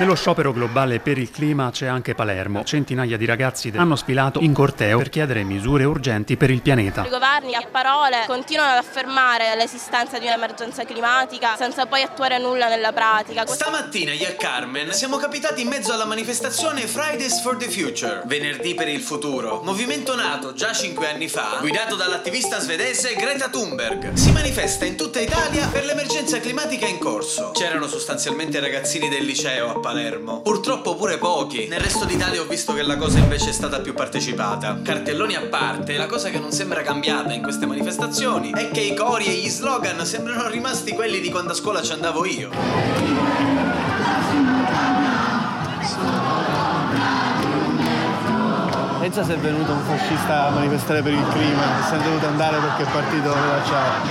Nello sciopero globale per il clima c'è anche Palermo. Centinaia di ragazzi hanno sfilato in corteo per chiedere misure urgenti per il pianeta. I governi a parole continuano ad affermare l'esistenza di un'emergenza climatica senza poi attuare nulla nella pratica. Stamattina io e Carmen siamo capitati in mezzo alla manifestazione Fridays for the Future, venerdì per il futuro, movimento nato già cinque anni fa, guidato dall'attivista svedese Greta Thunberg. Si manifesta in tutta Italia per l'emergenza climatica in corso. C'erano sostanzialmente ragazzini del liceo a Palermo. Purtroppo pure pochi. Nel resto d'Italia ho visto che la cosa invece è stata più partecipata. Cartelloni a parte, la cosa che non sembra cambiata in queste manifestazioni è che i cori e gli slogan sembrano rimasti quelli di quando a scuola ci andavo io. Pensa se è venuto un fascista a manifestare per il clima, se è dovuto andare perché è partito la ciao.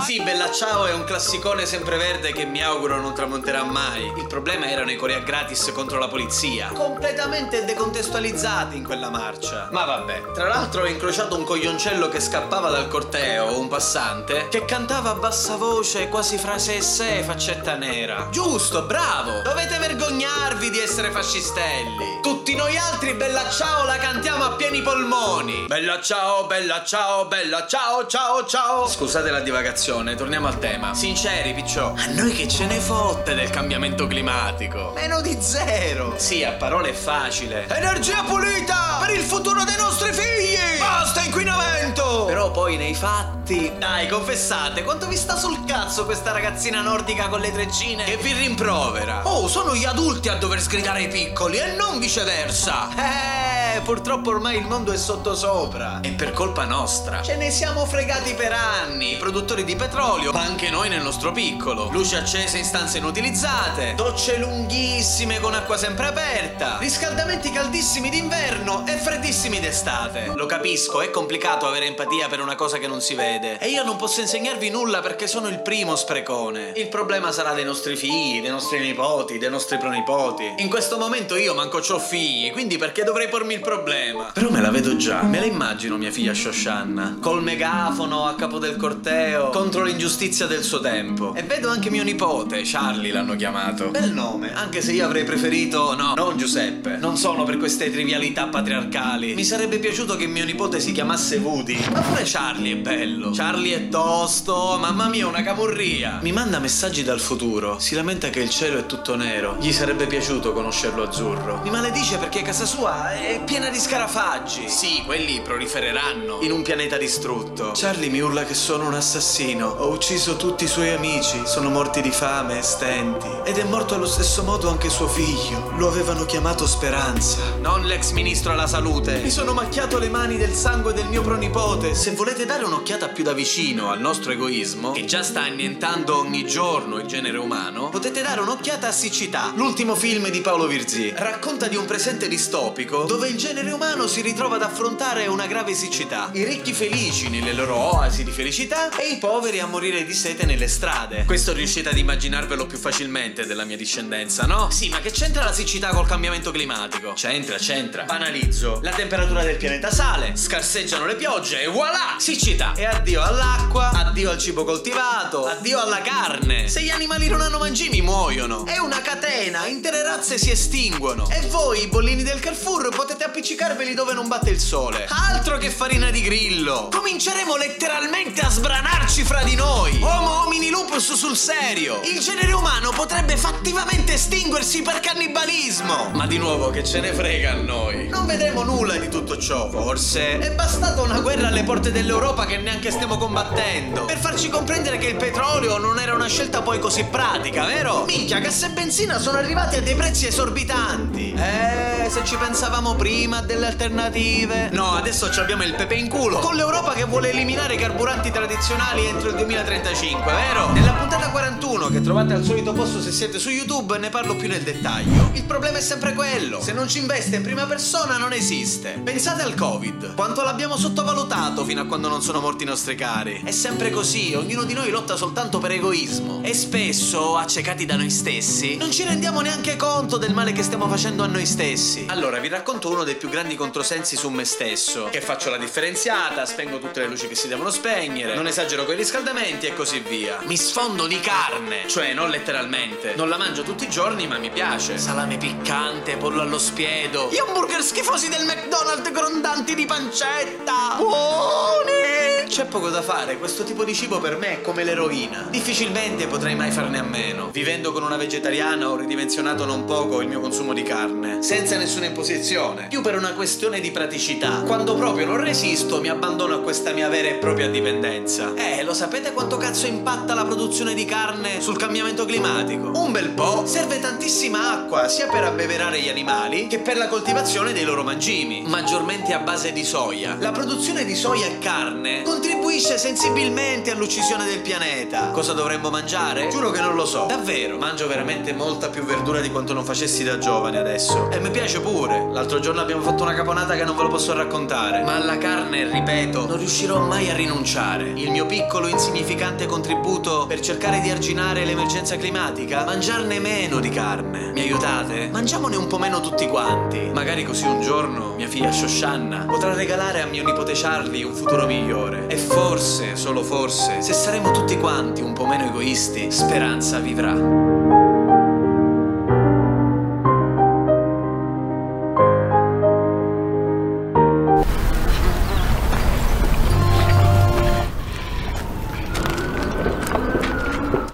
Sì, Bella Ciao è un classicone sempreverde che mi auguro non tramonterà mai. Il problema erano i Corea gratis contro la polizia, completamente decontestualizzati in quella marcia. Ma vabbè, tra l'altro ho incrociato un coglioncello che scappava dal corteo, un passante, che cantava a bassa voce, quasi fra sé e sé, faccetta nera. Giusto, bravo! Dovete vergognarvi di essere fascistelli. Tutti noi altri Bella Ciao la cantiamo a pieni polmoni. Bella Ciao, Bella Ciao, Bella Ciao, ciao, ciao. Scusate la divagazione, torniamo al tema. Sinceri, picciò, a noi che ce ne fotte del cambiamento climatico? Meno di zero. Sì, a parole è facile. Energia pulita per il futuro dei nostri figli. Basta inquinamento. Però poi nei fatti, dai, confessate, quanto vi sta sul cazzo questa ragazzina nordica con le treccine che vi rimprovera? Oh, sono gli adulti a dover sgridare ai piccoli e non viceversa. Eh, purtroppo ormai il mondo è sottosopra. E per colpa nostra. Ce ne siamo fregati per anni. I produttori di petrolio, ma anche noi nel nostro piccolo. Luci accese in stanze inutilizzate. Docce lunghissime con acqua sempre aperta. Riscaldamenti caldissimi d'inverno e freddissimi d'estate. Lo capisco, è complicato avere empatia per una cosa che non si vede. E io non posso insegnarvi nulla perché sono il primo sprecone. Il problema sarà dei nostri figli, dei nostri nipoti, dei nostri pronipoti. In questo momento io manco c'ho figli, quindi perché dovrei pormi il problema? Però me la vedo già. Me la immagino mia figlia Shoshanna. Col megafono a capo del corteo contro l'ingiustizia del suo tempo. E vedo anche mio nipote, Charlie l'hanno chiamato. Bel nome, anche se io avrei preferito. No, non Giuseppe. Non sono per queste trivialità patriarcali. Mi sarebbe piaciuto che mio nipote si chiamasse Woody. Ma pure Charlie è bello. Charlie è tosto. Mamma mia, una camurria. Mi manda messaggi dal futuro. Si lamenta che il cielo è tutto nero. Gli sarebbe piaciuto conoscerlo azzurro. Mi maledice perché casa sua è piena di scarafaggi. Sì, quelli prolifereranno in un pianeta distrutto. Charlie mi urla che sono un assassino. Ho ucciso tutti i suoi amici. Sono morti di fame e stenti. Ed è morto allo stesso modo anche suo figlio. Lo avevano chiamato Speranza. Non l'ex ministro alla salute. Mi sono macchiato le mani del sangue del mio pronipote. Se volete dare un'occhiata più da vicino al nostro egoismo, che già sta annientando ogni giorno il genere umano, potete dare un'occhiata a Siccità, l'ultimo film di Paolo Virzì. Racconta di un presente distopico dove il genere umano si ritrova ad affrontare una grave siccità. I ricchi felici nelle loro oasi di felicità e i poveri a morire di sete nelle strade. Questo riuscite ad immaginarvelo più facilmente della mia discendenza, no? Sì, ma che c'entra la siccità col cambiamento climatico? C'entra, c'entra. Banalizzo. La temperatura del pianeta sale, scarseggiano le piogge e voilà! Siccità. E addio all'acqua, addio al cibo coltivato, addio alla carne. Se gli animali non hanno mangimi muoiono. È una catena, intere razze si estinguono. E voi, i bollini del Carrefour, potete appiccicarveli dove non batte il sole. Altro che farina di grillo. Cominceremo letteralmente a sbranarci fra di noi. Homo homini lupus sul serio. Il genere umano potrebbe fattivamente estinguersi per cannibalismo. Ma di nuovo che ce ne frega a noi. Non vedremo nulla di tutto ciò, forse. È bastata una guerra alle porte dell'Europa che neanche stiamo combattendo. Per farci comprendere che il petrolio non era una scelta poi così pratica, vero? Minchia, gas e benzina sono arrivati a dei prezzi esorbitanti. Eh, se ci pensavamo prima a delle alternative. No, adesso ci abbiamo il pepe in culo. Con l'Europa che vuole eliminare i carburanti tradizionali entro il 2035, vero? Nella puntata 41, che trovate al solito posto se siete su YouTube, ne parlo più nel dettaglio. Il problema è sempre quello. Se non ci investe in prima persona non esiste. Pensate al Covid. Quanto l'abbiamo sottovalutato fino a quando non sono morti i nostri cari. È sempre così, ognuno di noi lotta soltanto per egoismo. E spesso, accecati da noi stessi, non ci rendiamo neanche conto del male che stiamo facendo a noi stessi. Allora, vi racconto uno dei più grandi controsensi su me stesso. Che faccio la differenziata, spengo tutte le luci che si devono spegnere, non esagero con i riscaldamenti e così via. Mi sfondo di carne. Cioè, non letteralmente. Non la mangio tutti i giorni, ma mi piace. Salame piccante, pollo allo spiedo. Gli hamburger schifosi del McDonald's grondanti di pancetta. Buoni! C'è poco da fare, questo tipo di cibo per me è come l'eroina. Difficilmente potrei mai farne a meno. Vivendo con una vegetariana ho ridimensionato non poco il mio consumo di carne, senza nessuna imposizione, più per una questione di praticità. Quando proprio non resisto, mi abbandono a questa mia vera e propria dipendenza. Eh, lo sapete quanto cazzo impatta la produzione di carne sul cambiamento climatico? Un bel po'. Serve tantissima acqua, sia per abbeverare gli animali che per la coltivazione dei loro mangimi, maggiormente a base di soia. La produzione di soia e carne contribuisce sensibilmente all'uccisione del pianeta. Cosa dovremmo mangiare? Giuro che non lo so. Davvero, mangio veramente molta più verdura di quanto non facessi da giovane adesso. E mi piace pure. L'altro giorno abbiamo fatto una caponata che non ve lo posso raccontare. Ma alla carne, ripeto, non riuscirò mai a rinunciare. Il mio piccolo insignificante contributo per cercare di arginare l'emergenza climatica? Mangiarne meno di carne. Mi aiutate? Mangiamone un po' meno tutti quanti. Magari così un giorno mia figlia Shoshanna potrà regalare a mio nipote Charlie un futuro migliore. E forse, solo forse, se saremo tutti quanti un po' meno egoisti, speranza vivrà.